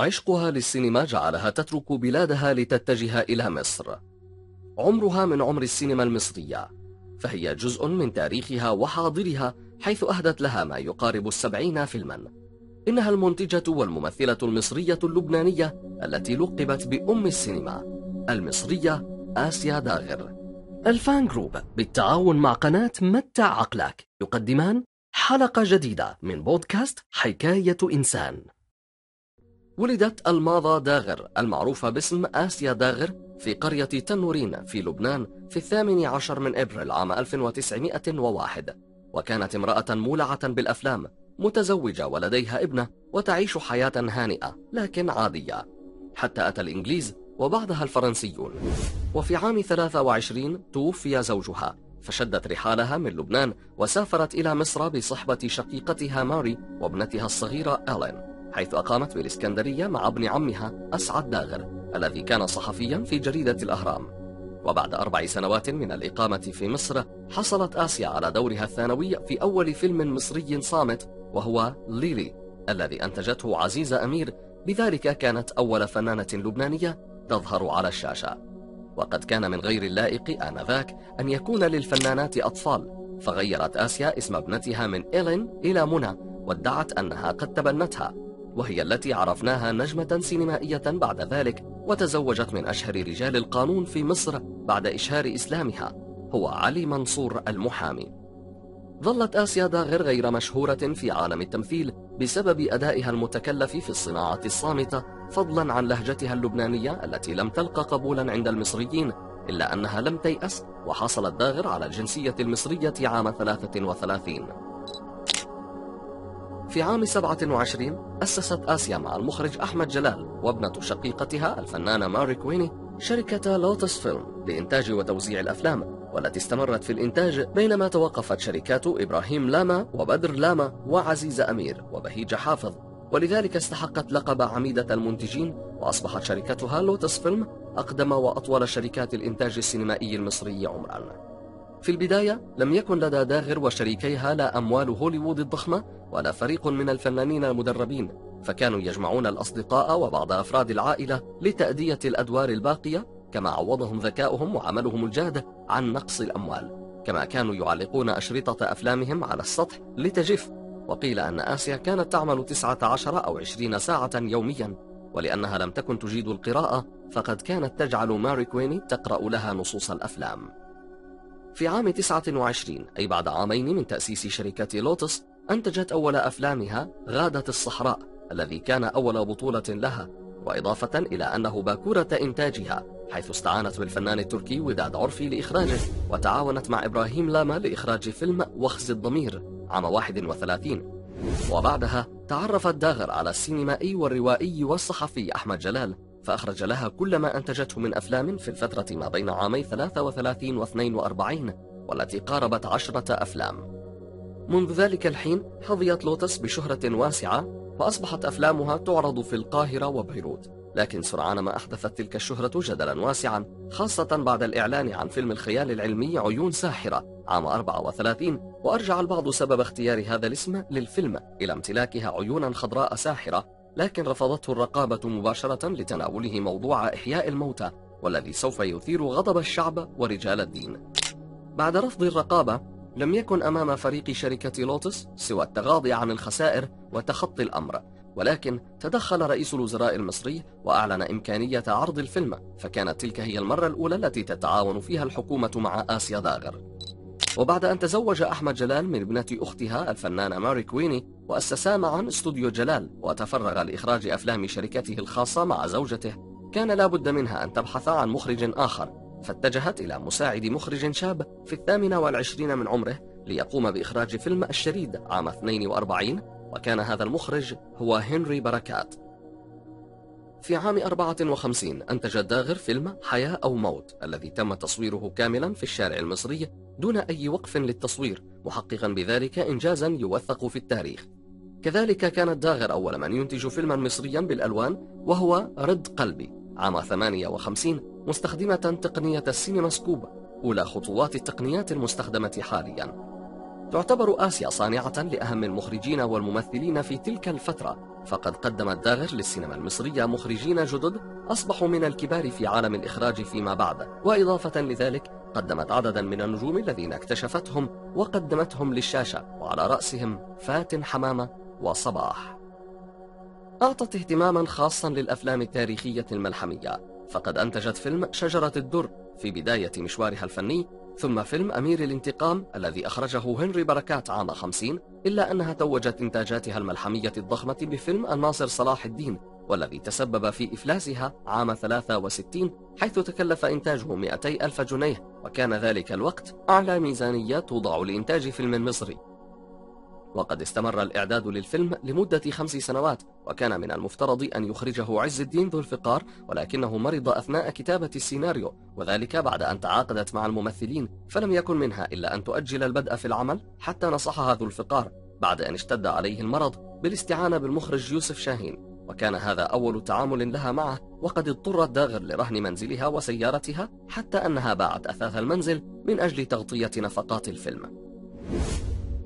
عشقها للسينما جعلها تترك بلادها لتتجه إلى مصر. عمرها من عمر السينما المصرية. فهي جزء من تاريخها وحاضرها حيث أهدت لها ما يقارب السبعين فيلما. إنها المنتجة والممثلة المصرية اللبنانية التي لقبت بأم السينما المصرية آسيا داغر. الفان جروب بالتعاون مع قناة متع عقلك يقدمان حلقة جديدة من بودكاست حكاية إنسان. ولدت الماضة داغر المعروفة باسم آسيا داغر في قرية تنورين في لبنان في الثامن عشر من إبريل عام 1901 وكانت امرأة مولعة بالأفلام متزوجة ولديها ابنة وتعيش حياة هانئة لكن عادية. حتى أتى الإنجليز وبعدها الفرنسيون. وفي عام 23 توفي زوجها. فشدت رحالها من لبنان وسافرت إلى مصر بصحبة شقيقتها ماري وابنتها الصغيرة ألين حيث أقامت بالإسكندرية مع ابن عمها أسعد داغر الذي كان صحفيا في جريدة الأهرام. وبعد أربع سنوات من الإقامة في مصر حصلت آسيا على دورها الثانوي في أول فيلم مصري صامت وهو ليلي الذي أنتجته عزيزة أمير. بذلك كانت أول فنانة لبنانية تظهر على الشاشة. وقد كان من غير اللائق آنذاك أن يكون للفنانات أطفال. فغيرت آسيا اسم ابنتها من إيلين إلى منى وادعت أنها قد تبنتها. وهي التي عرفناها نجمة سينمائية بعد ذلك وتزوجت من أشهر رجال القانون في مصر بعد إشهار إسلامها هو علي منصور المحامي. ظلت آسيا داغر غير مشهورة في عالم التمثيل بسبب أدائها المتكلف في الصناعة الصامتة فضلا عن لهجتها اللبنانية التي لم تلقى قبولا عند المصريين إلا أنها لم تيأس وحصلت داغر على الجنسية المصرية عام 33 في عام 27 أسست آسيا مع المخرج أحمد جلال وابنة شقيقتها الفنانة ماري كويني شركة لوتس فيلم لإنتاج وتوزيع الأفلام والتي استمرت في الإنتاج بينما توقفت شركات إبراهيم لاما وبدر لاما وعزيز أمير وبهيج حافظ. ولذلك استحقت لقب عميدة المنتجين وأصبحت شركتها لوتس فيلم أقدم وأطول شركات الإنتاج السينمائي المصري عمرا. في البداية لم يكن لدى داغر وشريكيها لا أموال هوليوود الضخمة ولا فريق من الفنانين المدربين فكانوا يجمعون الأصدقاء وبعض أفراد العائلة لتأدية الأدوار الباقية كما عوضهم ذكاؤهم وعملهم الجاد عن نقص الأموال كما كانوا يعلقون أشرطة أفلامهم على السطح لتجف. وقيل أن آسيا كانت تعمل 19 أو 20 ساعة يوميا ولأنها لم تكن تجيد القراءة فقد كانت تجعل ماري كويني تقرأ لها نصوص الأفلام. في عام 29 أي بعد عامين من تأسيس شركة لوتس أنتجت أول أفلامها غادة الصحراء الذي كان أول بطولة لها وإضافة إلى أنه باكورة إنتاجها حيث استعانت بالفنان التركي وداد عرفي لإخراجه وتعاونت مع إبراهيم لاما لإخراج فيلم وخز الضمير عام 31 وبعدها تعرفت داغر على السينمائي والروائي والصحفي أحمد جلال فأخرج لها كل ما أنتجته من أفلام في الفترة ما بين عامي 33 و 42 والتي قاربت عشرة أفلام. منذ ذلك الحين حظيت لوتس بشهرة واسعة وأصبحت أفلامها تعرض في القاهرة وبيروت. لكن سرعان ما أحدثت تلك الشهرة جدلا واسعا خاصة بعد الإعلان عن فيلم الخيال العلمي عيون ساحرة عام 34 وأرجع البعض سبب اختيار هذا الاسم للفيلم إلى امتلاكها عيونا خضراء ساحرة لكن رفضته الرقابة مباشرة لتناوله موضوع إحياء الموتى والذي سوف يثير غضب الشعب ورجال الدين. بعد رفض الرقابة لم يكن أمام فريق شركة لوتس سوى التغاضي عن الخسائر وتخطي الأمر ولكن تدخل رئيس الوزراء المصري وأعلن إمكانية عرض الفيلم فكانت تلك هي المرة الأولى التي تتعاون فيها الحكومة مع آسيا داغر. وبعد أن تزوج أحمد جلال من ابنة أختها الفنانة ماري كويني وأسسا معا استوديو جلال وتفرغ لإخراج أفلام شركته الخاصة مع زوجته. كان لا بد منها أن تبحث عن مخرج آخر فاتجهت إلى مساعد مخرج شاب في الثامنة والعشرين من عمره ليقوم بإخراج فيلم الشريد عام 42 وكان هذا المخرج هو هنري بركات. في عام 54 أنتج داغر فيلم حياة أو موت الذي تم تصويره كاملا في الشارع المصري دون أي وقف للتصوير محققا بذلك إنجازا يوثق في التاريخ. كذلك كانت داغر أول من ينتج فيلما مصريا بالألوان وهو رد قلبي. عام 58 مستخدمة تقنية السينما سكوب أولى خطوات التقنيات المستخدمة حاليا. تعتبر آسيا صانعة لأهم المخرجين والممثلين في تلك الفترة فقد قدمت داغر للسينما المصرية مخرجين جدد أصبحوا من الكبار في عالم الإخراج فيما بعد. وإضافة لذلك قدمت عددا من النجوم الذين اكتشفتهم وقدمتهم للشاشة وعلى رأسهم فاتن حمامة وصباح. أعطت اهتماما خاصا للأفلام التاريخية الملحمية فقد أنتجت فيلم شجرة الدر في بداية مشوارها الفني ثم فيلم أمير الانتقام الذي أخرجه هنري بركات عام 50 إلا أنها توجت إنتاجاتها الملحمية الضخمة بفيلم الناصر صلاح الدين والذي تسبب في إفلاسها عام 63 حيث تكلف إنتاجه 200 ألف جنيه وكان ذلك الوقت أعلى ميزانية توضع لإنتاج فيلم مصري. وقد استمر الإعداد للفيلم لمدة خمس سنوات وكان من المفترض أن يخرجه عز الدين ذو الفقار ولكنه مرض أثناء كتابة السيناريو وذلك بعد أن تعاقدت مع الممثلين فلم يكن منها إلا أن تؤجل البدء في العمل حتى نصحها ذو الفقار بعد أن اشتد عليه المرض بالاستعانة بالمخرج يوسف شاهين وكان هذا أول تعامل لها معه وقد اضطرت داغر لرهن منزلها وسيارتها حتى أنها باعت أثاث المنزل من أجل تغطية نفقات الفيلم.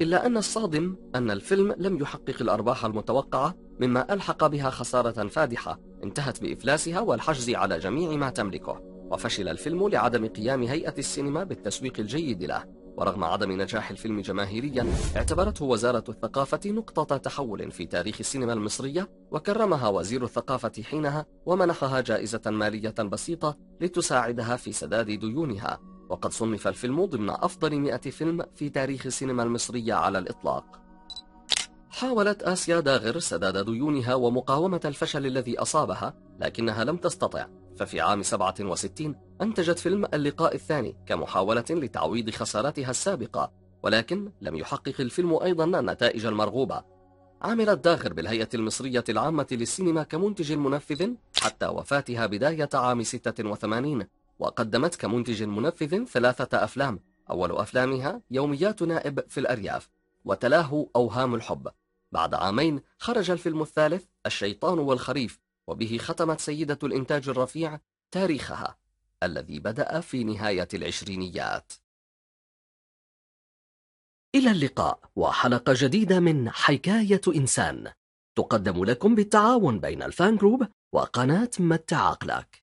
إلا أن الصادم أن الفيلم لم يحقق الأرباح المتوقعة مما ألحق بها خسارة فادحة انتهت بإفلاسها والحجز على جميع ما تملكه وفشل الفيلم لعدم قيام هيئة السينما بالتسويق الجيد له. ورغم عدم نجاح الفيلم جماهيريا اعتبرته وزارة الثقافة نقطة تحول في تاريخ السينما المصرية وكرمها وزير الثقافة حينها ومنحها جائزة مالية بسيطة لتساعدها في سداد ديونها. وقد صنف الفيلم ضمن أفضل مئة فيلم في تاريخ السينما المصرية على الإطلاق. حاولت آسيا داغر سداد ديونها ومقاومة الفشل الذي أصابها لكنها لم تستطع. ففي عام 67 أنتجت فيلم اللقاء الثاني كمحاولة لتعويض خسارتها السابقة ولكن لم يحقق الفيلم أيضا النتائج المرغوبة. عملت داغر بالهيئة المصرية العامة للسينما كمنتج منفذ حتى وفاتها بداية عام 86 وقدمت كمنتج منفذ ثلاثة أفلام. أول أفلامها يوميات نائب في الأرياف وتلاه أوهام الحب. بعد عامين خرج الفيلم الثالث الشيطان والخريف وبه ختمت سيدة الإنتاج الرفيع تاريخها الذي بدأ في نهاية العشرينيات. إلى اللقاء وحلقة جديدة من حكاية إنسان. تقدم لكم بالتعاون بين الفان جروب وقناة متع عقلك